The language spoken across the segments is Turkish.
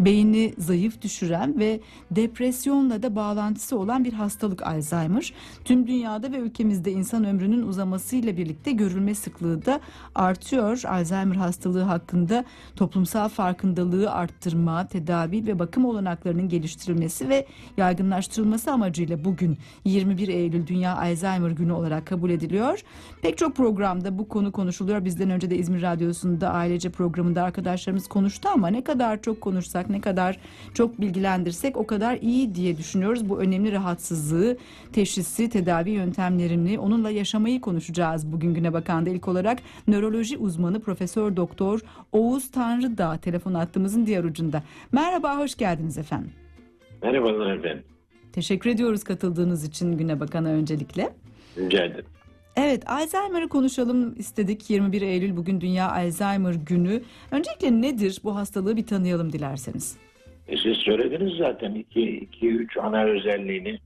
beyni zayıf düşüren ve depresyonla da bağlantısı olan bir hastalık Alzheimer. Tüm dünyada ve ülkemizde insan ömrünün uzamasıyla birlikte görülme sıklığı da artıyor. Alzheimer hastalığı hakkında toplumsal farkındalığı arttırma, tedavi ve bakım olanaklarının geliştirilmesi ve yaygınlaştırılması amacıyla bugün 21 Eylül Dünya Alzheimer Günü olarak kabul ediliyor. Pek çok programda bu konu konuşuluyor. Bizden önce de İzmir Radyosu'nda ailece programında arkadaşlarımız konuştu ama ne kadar çok konuşsak, ne kadar çok bilgilendirsek o kadar iyi diye düşünüyoruz. Bu önemli rahatsızlığı, teşhisi, tedavi yöntemlerini, onunla yaşamayı konuşacağız bugün güne bakanda. ilk olarak nöroloji uzmanı Profesör Doktor Oğuz Tanrıdağ telefon hattımızın diğer ucunda. Merhaba, hoş geldiniz efendim. Merhabalar efendim. Teşekkür ediyoruz katıldığınız için Güne Bakan'a öncelikle. Rica ederim. Evet, Alzheimer'ı konuşalım istedik. 21 Eylül bugün Dünya Alzheimer Günü. Öncelikle nedir bu hastalığı bir tanıyalım dilerseniz. E siz söylediniz zaten 2-3 ana özelliğini.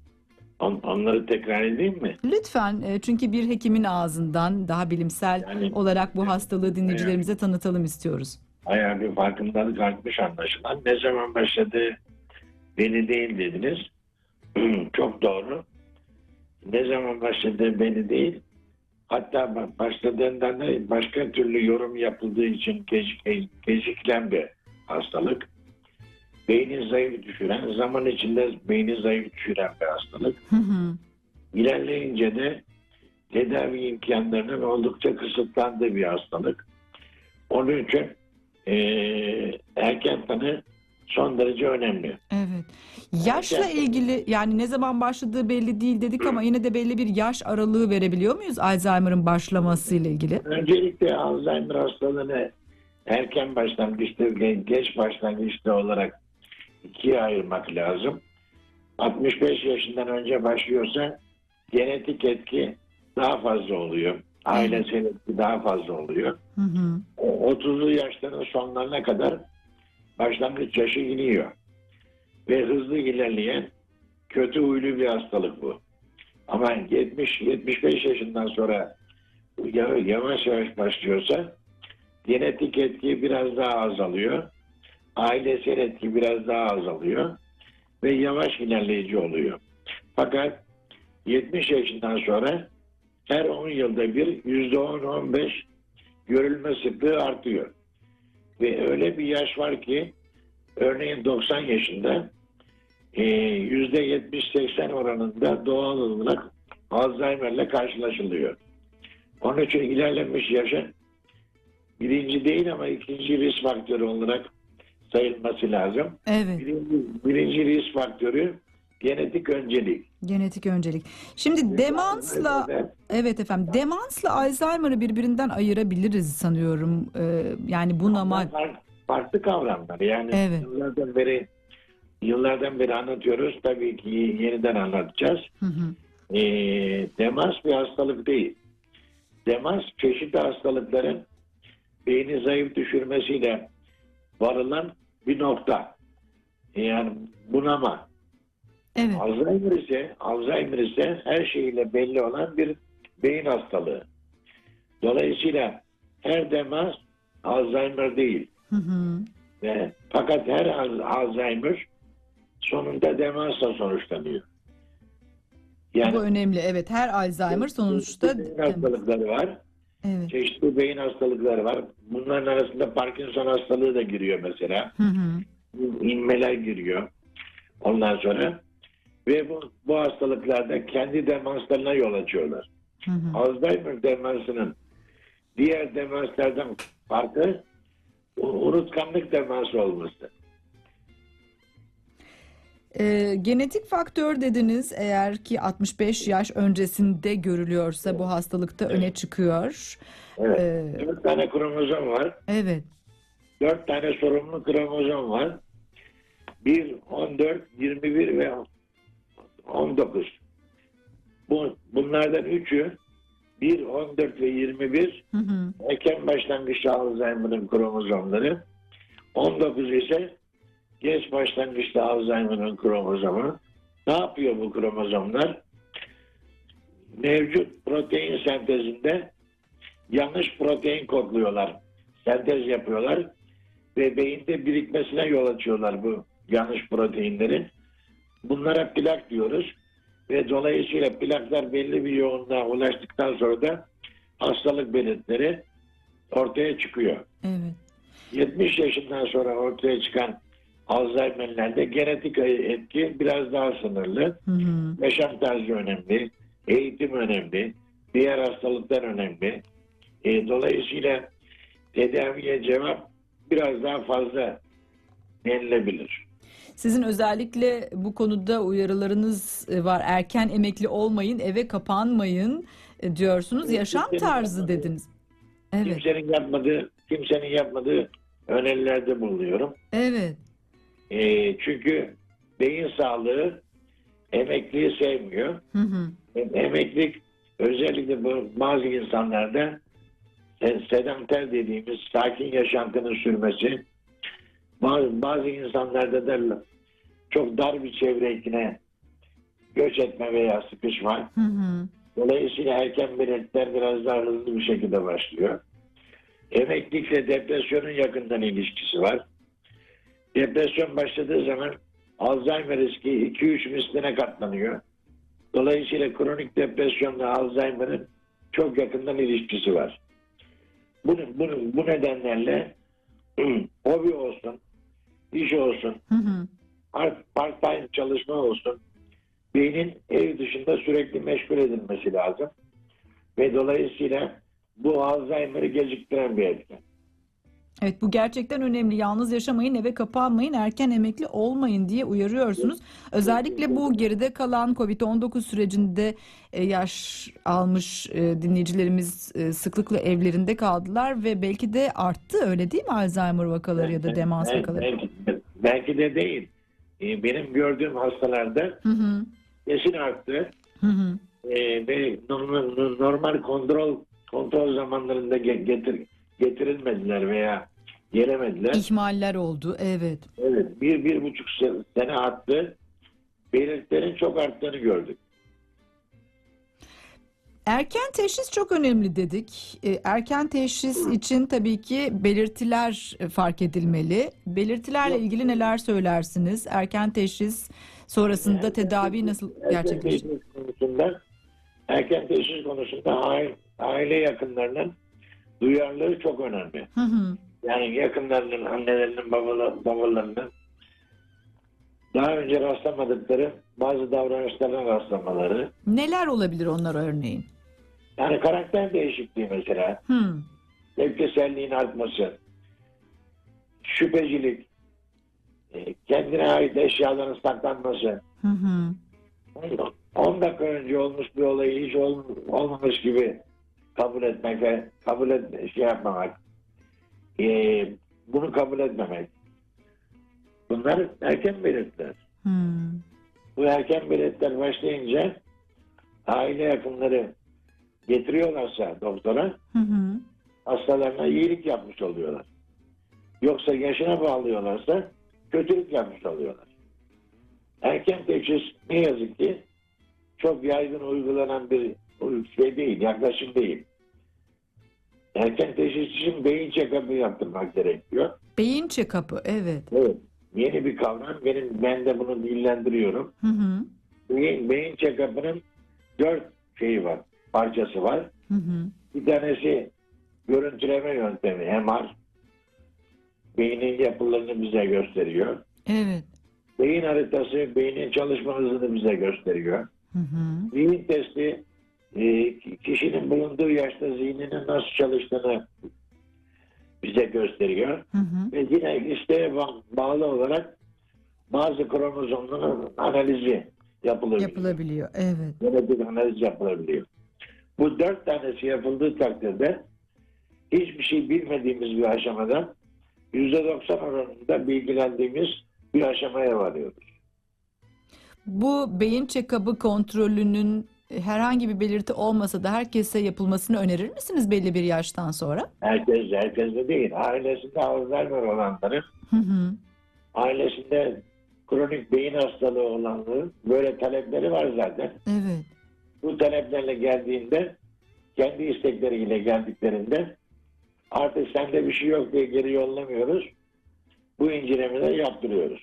On, onları tekrar edeyim mi? Lütfen e, çünkü bir hekimin ağzından daha bilimsel Yani- olarak bu hastalığı dinleyicilerimize tanıtalım istiyoruz. Bayağı bir farkındalık artmış anlaşılan. Ne zaman başladı beni değil dediniz. Çok doğru. Ne zaman başladı beni değil. Hatta ba- başladığından da başka türlü yorum yapıldığı için gecik, gecikilen bir hastalık. Beyni zayıf düşüren, zaman içinde beyni zayıf düşüren bir hastalık. Hı hı. İlerleyince de tedavi imkanlarının oldukça kısıtlandığı bir hastalık. Onun için eee, erken tanı son derece önemli. Evet. Yaşla Gerçekten. ilgili yani ne zaman başladığı belli değil dedik ama yine de belli bir yaş aralığı verebiliyor muyuz Alzheimer'ın başlamasıyla ilgili? Öncelikle Alzheimer hastalığını erken başlangıçta geç başlangıçta olarak ikiye ayırmak lazım. 65 yaşından önce başlıyorsa genetik etki daha fazla oluyor. Ailesel etki daha fazla oluyor. Hı hı. O 30'lu yaşların sonlarına kadar başlangıç yaşı iniyor. Ve hızlı ilerleyen kötü huylu bir hastalık bu. Ama 70-75 yaşından sonra ya- yavaş yavaş başlıyorsa genetik etki biraz daha azalıyor. Ailesel etki biraz daha azalıyor. Ve yavaş ilerleyici oluyor. Fakat 70 yaşından sonra her 10 yılda bir %10-15 görülme sıklığı artıyor. Ve öyle bir yaş var ki örneğin 90 yaşında e, %70-80 oranında doğal olarak Alzheimer'le karşılaşılıyor. Onun için ilerlemiş yaşın birinci değil ama ikinci risk faktörü olarak sayılması lazım. Evet. Birinci, birinci risk faktörü genetik öncelik. Genetik öncelik. Şimdi demansla evet efendim demansla Alzheimer'ı birbirinden ayırabiliriz sanıyorum. Ee, yani bunama farklı kavramlar. Yani Evet. yıllardan beri yıllardan beri anlatıyoruz. Tabii ki yeniden anlatacağız. Hı hı. Ee, demans bir hastalık değil. Demans çeşitli hastalıkların beyni zayıf düşürmesiyle varılan bir nokta. Yani bunama. Evet. Alzheimer ise Alzheimer ise her şeyiyle belli olan bir beyin hastalığı. Dolayısıyla her demans Alzheimer değil. Hı hı. Ve fakat her Al- Alzheimer sonunda demansla sonuçlanıyor. Yani Bu önemli. Evet. Her Alzheimer sonuçta beyin hastalıkları var. evet. Çeşitli beyin hastalıkları var. Bunların arasında Parkinson hastalığı da giriyor mesela. Hı hı. inmeler giriyor. Ondan sonra ve bu, bu hastalıklarda kendi demanslarına yol açıyorlar. Hı hı. Alzheimer demansının diğer demanslardan farkı unutkanlık demansı olması. Ee, genetik faktör dediniz eğer ki 65 yaş öncesinde görülüyorsa bu hastalıkta öne çıkıyor. Evet. Ee, Dört tane kromozom var. evet. Dört tane sorumlu kromozom var. 1, 14, 21 ve 19. Bu, bunlardan üçü 1, 14 ve 21 Hı hı. erken başlangıçta Alzheimer'ın kromozomları. 19 ise geç başlangıçta Alzheimer'ın kromozomu. Ne yapıyor bu kromozomlar? Mevcut protein sentezinde yanlış protein kodluyorlar. Sentez yapıyorlar ve beyinde birikmesine yol açıyorlar bu yanlış proteinlerin. Bunlara plak diyoruz ve dolayısıyla plaklar belli bir yoğunluğa ulaştıktan sonra da hastalık belirtileri ortaya çıkıyor. Evet. 70 yaşından sonra ortaya çıkan Alzheimer'lerde genetik etki biraz daha sınırlı. Hı hı. Yaşam tarzı önemli, eğitim önemli, diğer hastalıklar önemli. E, dolayısıyla tedaviye cevap biraz daha fazla denilebilir. Sizin özellikle bu konuda uyarılarınız e, var. Erken emekli olmayın, eve kapanmayın e, diyorsunuz. Yaşam tarzı dediniz. Evet. Kimsenin yapmadığı, kimsenin yapmadığı önerilerde bulunuyorum. Evet. E, çünkü beyin sağlığı emekliyi sevmiyor. Hı hı. Emeklilik özellikle bu bazı insanlarda se- sedanter dediğimiz sakin yaşantının sürmesi bazı, bazı insanlarda da çok dar bir çevre içine göç etme veya sıkışma. Hı hı. Dolayısıyla erken belirtiler biraz daha hızlı bir şekilde başlıyor. Emeklilikle depresyonun yakından ilişkisi var. Depresyon başladığı zaman Alzheimer riski 2-3 misline katlanıyor. Dolayısıyla kronik depresyonla Alzheimer'ın çok yakından ilişkisi var. Bunu, bunu, bu nedenlerle hobi olsun, iş olsun, Hı hı. part- part-time çalışma olsun, beynin ev dışında sürekli meşgul edilmesi lazım. Ve dolayısıyla bu Alzheimer'ı geciktiren bir etken. Evet bu gerçekten önemli. Yalnız yaşamayın, eve kapanmayın, erken emekli olmayın diye uyarıyorsunuz. Özellikle bu geride kalan Covid-19 sürecinde e, yaş almış e, dinleyicilerimiz e, sıklıkla evlerinde kaldılar ve belki de arttı öyle değil mi Alzheimer vakaları ya da demans Belki- vakaları? Belki, belki de değil. Benim gördüğüm hastalarda Hı hı. kesin arttı. Hı hı. Ve normal, kontrol kontrol zamanlarında ge- getir, getirilmediler veya gelemediler. İhmaller oldu evet. Evet, bir, bir buçuk se- sene arttı. Belirtilerin çok arttığını gördük. Erken teşhis çok önemli dedik. E, Erken teşhis için tabii ki belirtiler e, fark edilmeli. Belirtilerle ilgili neler söylersiniz? Erken teşhis sonrasında tedavi nasıl Erken gerçekleşir? teşhis konusunda, erken teşhis konusunda aile, aile yakınlarının duyarlılığı çok önemli. Hı hı. Yani yakınlarının, annelerinin, babalar, babalarının daha önce rastlamadıkları bazı davranışlarına rastlamaları. Neler olabilir onlar örneğin? Yani karakter değişikliği mesela, Hı. tepkiselliğin artması, şüphecilik, e, kendine ait eşyaların saklanması, Hı hı. 10 dakika önce olmuş bir olayı hiç ol- olmamış gibi kabul etmek kabul et, şey yapmamak, e, bunu kabul etmemek. Bunlar erken belirtiler. Hı. Bu erken belirtiler başlayınca aile yakınları getiriyorlarsa doktora Hı hı. hastalarına iyilik yapmış oluyorlar. Yoksa yaşına bağlıyorlarsa kötülük yapmış oluyorlar. Erken teşhis ne yazık ki çok yaygın uygulanan bir şey değil, yaklaşım değil. Erken teşhis için beyin check-up'ı yaptırmak gerekiyor. Beyin check-up'ı evet. Evet. Yeni bir kavram. Benim, ben de bunu dillendiriyorum. Hı hı. Beyin, beyin check-up'ının dört şeyi var, parçası var. Hı hı. Bir tanesi görüntüleme yöntemi, MR. Beynin yapılarını bize gösteriyor. Evet. Beyin haritası beynin çalışma hızını bize gösteriyor. Hı hı. Beyin testi e, kişinin bulunduğu yaşta zihninin nasıl çalıştığını bize gösteriyor. Hı hı. Ve yine isteğe ba- bağlı olarak bazı kromozomların analizi yapılabiliyor. Yapılabiliyor. Evet. genetik analiz yapılabiliyor. Bu dört tanesi yapıldığı takdirde hiçbir şey bilmediğimiz bir aşamada %90 oranında bilgilendiğimiz bir aşamaya varıyoruz. Bu beyin check-up'ı kontrolünün herhangi bir belirti olmasa da herkese yapılmasını önerir misiniz belli bir yaştan sonra? Herkes, herkes de değil. Ailesinde Alzheimer olanların, Hı hı. ailesinde kronik beyin hastalığı olanların böyle talepleri var zaten. Evet. Bu taleplerle geldiğinde, kendi istekleriyle geldiklerinde artık sende bir şey yok diye geri yollamıyoruz. bu incelemeleri yaptırıyoruz.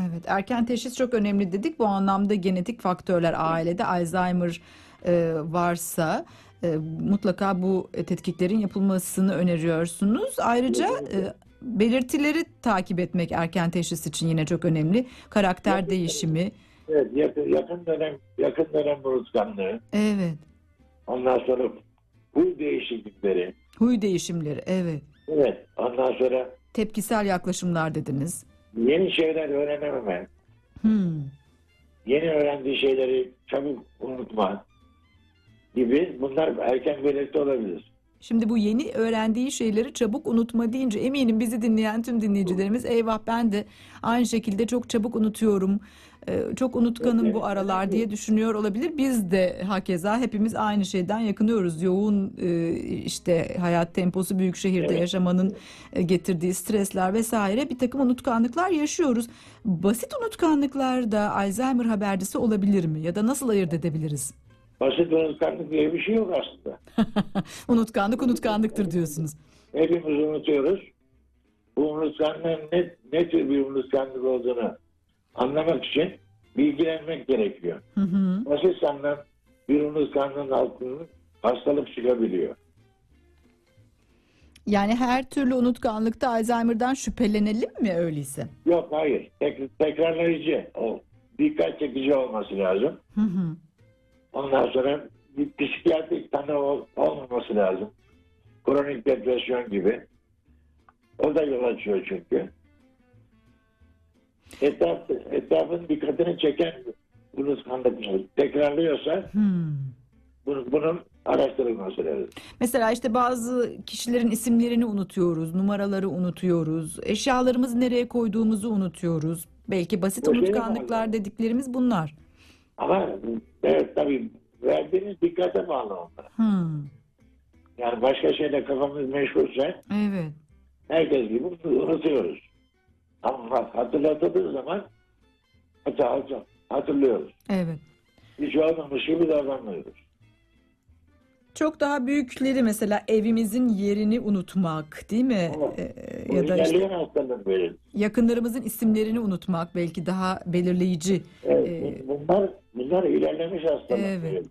Evet, erken teşhis çok önemli dedik. Bu anlamda genetik faktörler ailede Alzheimer e, varsa e, mutlaka bu tetkiklerin yapılmasını öneriyorsunuz. Ayrıca e, belirtileri takip etmek erken teşhis için yine çok önemli. Karakter Evet. değişimi. Evet, yakın, yakın dönem yakın dönem unutkanlığı, Evet. ondan sonra huy değişiklikleri, Huy değişimleri. Evet. evet, ondan sonra Tepkisel yaklaşımlar dediniz. Yeni şeyler öğrenememe, Hmm. yeni öğrendiği şeyleri çabuk unutma gibi bunlar erken belirti olabilir. Şimdi bu yeni öğrendiği şeyleri çabuk unutma deyince eminim bizi dinleyen tüm dinleyicilerimiz eyvah ben de aynı şekilde çok çabuk unutuyorum. e, Çok unutkanım bu aralar diye düşünüyor olabilir. Biz de hakeza hepimiz aynı şeyden yakınıyoruz. Yoğun e, işte hayat temposu büyük şehirde Evet. yaşamanın e, getirdiği stresler vesaire bir takım unutkanlıklar yaşıyoruz. Basit unutkanlıklar da Alzheimer habercisi olabilir mi? Ya da nasıl ayırt edebiliriz? Basit unutkanlık diye bir şey yok aslında. Unutkanlık unutkanlıktır diyorsunuz. Hepimiz unutuyoruz. Bu unutkanlığın ne, ne tür bir unutkanlık olduğunu anlamak için bilgilenmek gerekiyor. Hı hı. Basit sanılan bir unutkanlığın altından hastalık çıkabiliyor. Yani her türlü unutkanlıkta Alzheimer'dan şüphelenelim mi öyleyse? Yok hayır. Tek, tekrarlayıcı, o dikkat çekici olması lazım. Hı hı. Ondan sonra bir psikiyatrik tanı ol- olmaması lazım. Kronik depresyon gibi. O da yol açıyor çünkü. Etraf, etrafın dikkatini çeken unutkanlıkları tekrarlıyorsa Hmm. bunun, bunun araştırılması lazım. Mesela işte bazı kişilerin isimlerini unutuyoruz, numaraları unutuyoruz, eşyalarımızı nereye koyduğumuzu unutuyoruz. Belki basit O şey unutkanlıklar dediklerimiz bunlar. Ama evet tabii verdiğiniz dikkate bağlı onlar. Hmm. Yani başka şeyle kafamız meşgulse Evet. herkes gibi unutuyoruz. Ama hatırlatıldığı zaman hatırlıyoruz. Evet. Hiç olmamış gibi davranmıyoruz. Çok daha büyükleri mesela evimizin yerini unutmak değil mi? Ee, ya da işte yakınlarımızın isimlerini unutmak belki daha belirleyici. Evet, Ee, bunlar, bunlar ilerlemiş hastalık Evet.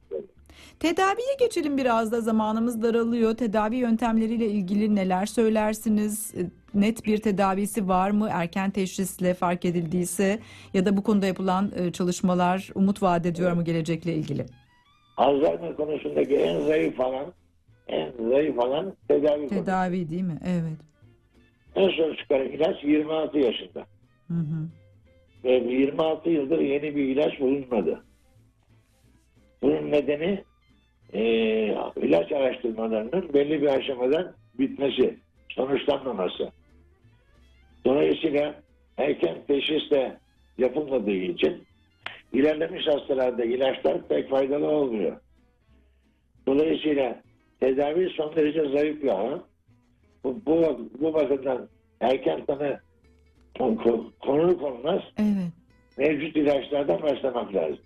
Tedaviye geçelim biraz da zamanımız daralıyor. Tedavi yöntemleriyle ilgili neler söylersiniz? E, Net bir tedavisi var mı erken teşhisle fark edildiyse ya da bu konuda yapılan e, çalışmalar umut vaat ediyor mu gelecekle ilgili? Alzheimer konusundaki en zayıf alan en zayıf alan tedavi konusu. Tedavi değil mi? Evet. En son çıkan ilaç 26 yaşında. Hı hı. Ve 26 yıldır yeni bir ilaç bulunmadı. Bunun nedeni eee, ilaç araştırmalarının belli bir aşamadan bitmesi, sonuçlanmaması. Dolayısıyla erken teşhis de yapılmadığı için ilerlemiş hastalarda ilaçlar pek faydalı olmuyor. Dolayısıyla tedavi son derece zayıf bir alan. Bu, bu, bu bakımdan erken tanı konulu konmaz Evet. mevcut ilaçlardan başlamak lazım.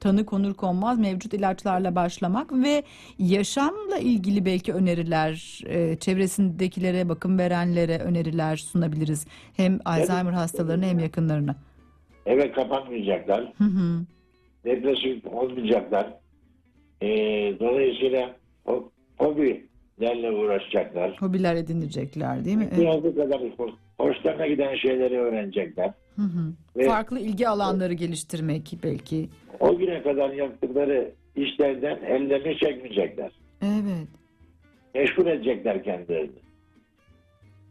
Tanı konur konmaz mevcut ilaçlarla başlamak ve yaşamla ilgili belki öneriler, e, çevresindekilere, bakım verenlere öneriler sunabiliriz. Hem Alzheimer hastalarına hem yakınlarına. Eve kapanmayacaklar, Hı hı. depresif olmayacaklar. Ee, dolayısıyla o, hobilerle uğraşacaklar. Hobiler edinecekler değil mi? Evet. Biraz bu kadar ho- hoşlarına giden şeyleri öğrenecekler. Hı hı. Ve Farklı ilgi alanları geliştirmek belki. o güne kadar yaptıkları işlerden ellerini çekmeyecekler. Evet. Meşgul edecekler kendilerini.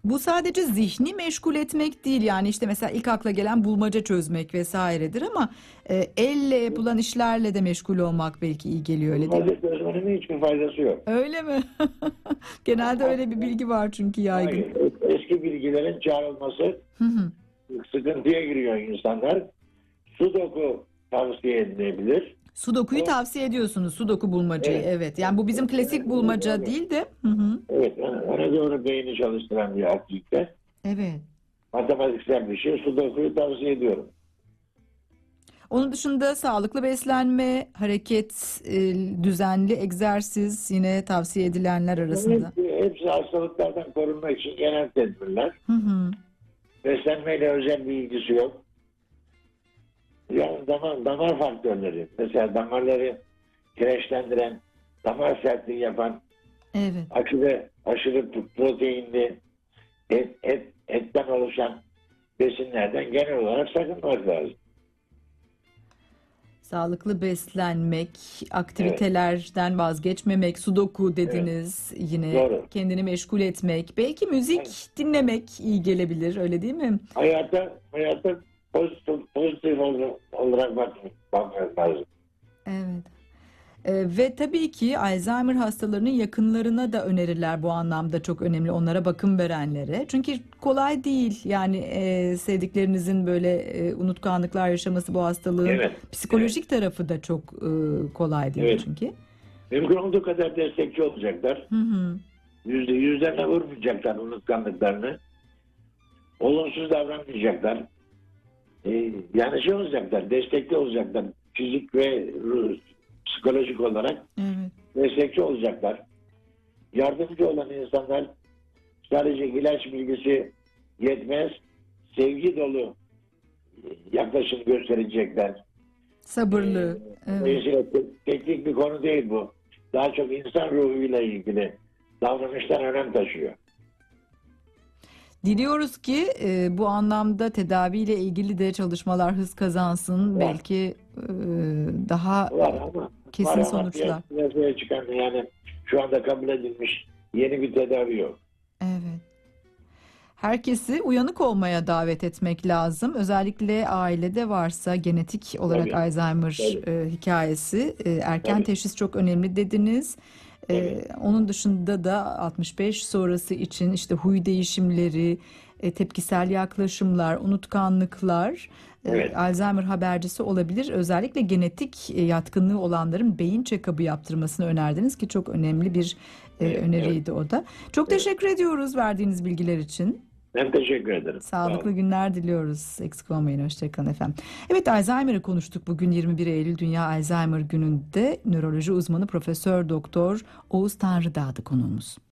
Bu sadece zihni meşgul etmek değil yani işte mesela ilk akla gelen bulmaca çözmek vesairedir ama e, elle yapılan işlerle de meşgul olmak belki iyi geliyor öyle değil mi? Hazret çözmenin hiçbir faydası yok. Öyle mi? Genelde öyle bir bilgi var çünkü yaygın. Hayır, eski bilgilerin çağrılması Hı hı. sıkıntıya giriyor insanlar. Sudoku tavsiye edilebilir. Sudoku'yu tavsiye ediyorsunuz. Sudoku bulmacayı Evet. evet. Yani bu bizim klasik bulmaca değil de. Hı hı. Evet, ona doğru beyni çalıştıran bir aktivite. Evet. Matematiksel bir şey. Sudoku'yu tavsiye ediyorum. Onun dışında sağlıklı beslenme, hareket, e, düzenli egzersiz yine tavsiye edilenler arasında. Hepsi, hepsi hastalıklardan korunmak için genel tedbirler. Hı hı. beslenmeyle özel bir ilgisi yok. Yani damar, damar faktörleri. Mesela damarları kireçlendiren, damar sertliği yapan, Evet. aşırı, aşırı proteinli, et, et, etten oluşan besinlerden genel olarak sakınmak lazım. Sağlıklı beslenmek, aktivitelerden vazgeçmemek, sudoku dediniz yine Doğru. kendini meşgul etmek, belki müzik Evet. dinlemek iyi gelebilir öyle değil mi? Hayata, hayata pozitif, pozitif ol- olarak bak, bakmak lazım. Evet. Ee, ve tabii ki Alzheimer hastalarının yakınlarına da öneriler bu anlamda çok önemli onlara bakım verenlere. Çünkü kolay değil yani e, sevdiklerinizin böyle e, unutkanlıklar yaşaması bu hastalığın Evet. psikolojik tarafı da çok e, kolay değil Evet. çünkü. Mümkün olduğu kadar destekçi olacaklar. Hı hı. Yüzde yüzlerine vurmayacaklar unutkanlıklarını. Olumsuz davranmayacaklar. Ee, yani şey olacaklar, destekli olacaklar. Fizik ve ruh- psikolojik olarak Evet. destekçi olacaklar. Yardımcı olan insanlar sadece ilaç bilgisi yetmez. Sevgi dolu yaklaşım gösterecekler. Sabırlı. Ee, Evet. Teknik bir konu değil bu. Daha çok insan ruhuyla ilgili davranıştan önem taşıyor. Diliyoruz ki e, bu anlamda tedaviyle ilgili de çalışmalar hız kazansın. Var. Belki e, daha Var ama Kesin var ama sonuçlar. Piyasaya çıkan yani şu anda kabul edilmiş yeni bir tedavi yok. Evet. Herkesi uyanık olmaya davet etmek lazım. Özellikle ailede varsa genetik olarak Tabii. Alzheimer Tabii. e, hikayesi e, erken Tabii. teşhis çok önemli dediniz. E, Tabii. onun dışında da 65 sonrası için işte huy değişimleri, e, tepkisel yaklaşımlar, unutkanlıklar e, Evet. Alzheimer habercisi olabilir. Özellikle genetik e, yatkınlığı olanların beyin check-up'ı yaptırmasını önerdiniz ki çok önemli bir Evet, öneriydi o da. Çok Evet. teşekkür ediyoruz verdiğiniz bilgiler için. Ben teşekkür ederim. Sağ. Sağlıklı günler diliyoruz. Eksik olmayın. Hoşçakalın efendim. Evet Alzheimer'ı konuştuk bugün 21 Eylül Dünya Alzheimer gününde. Nöroloji uzmanı Profesör Doktor Oğuz Tanrıdağ'dı konuğumuz.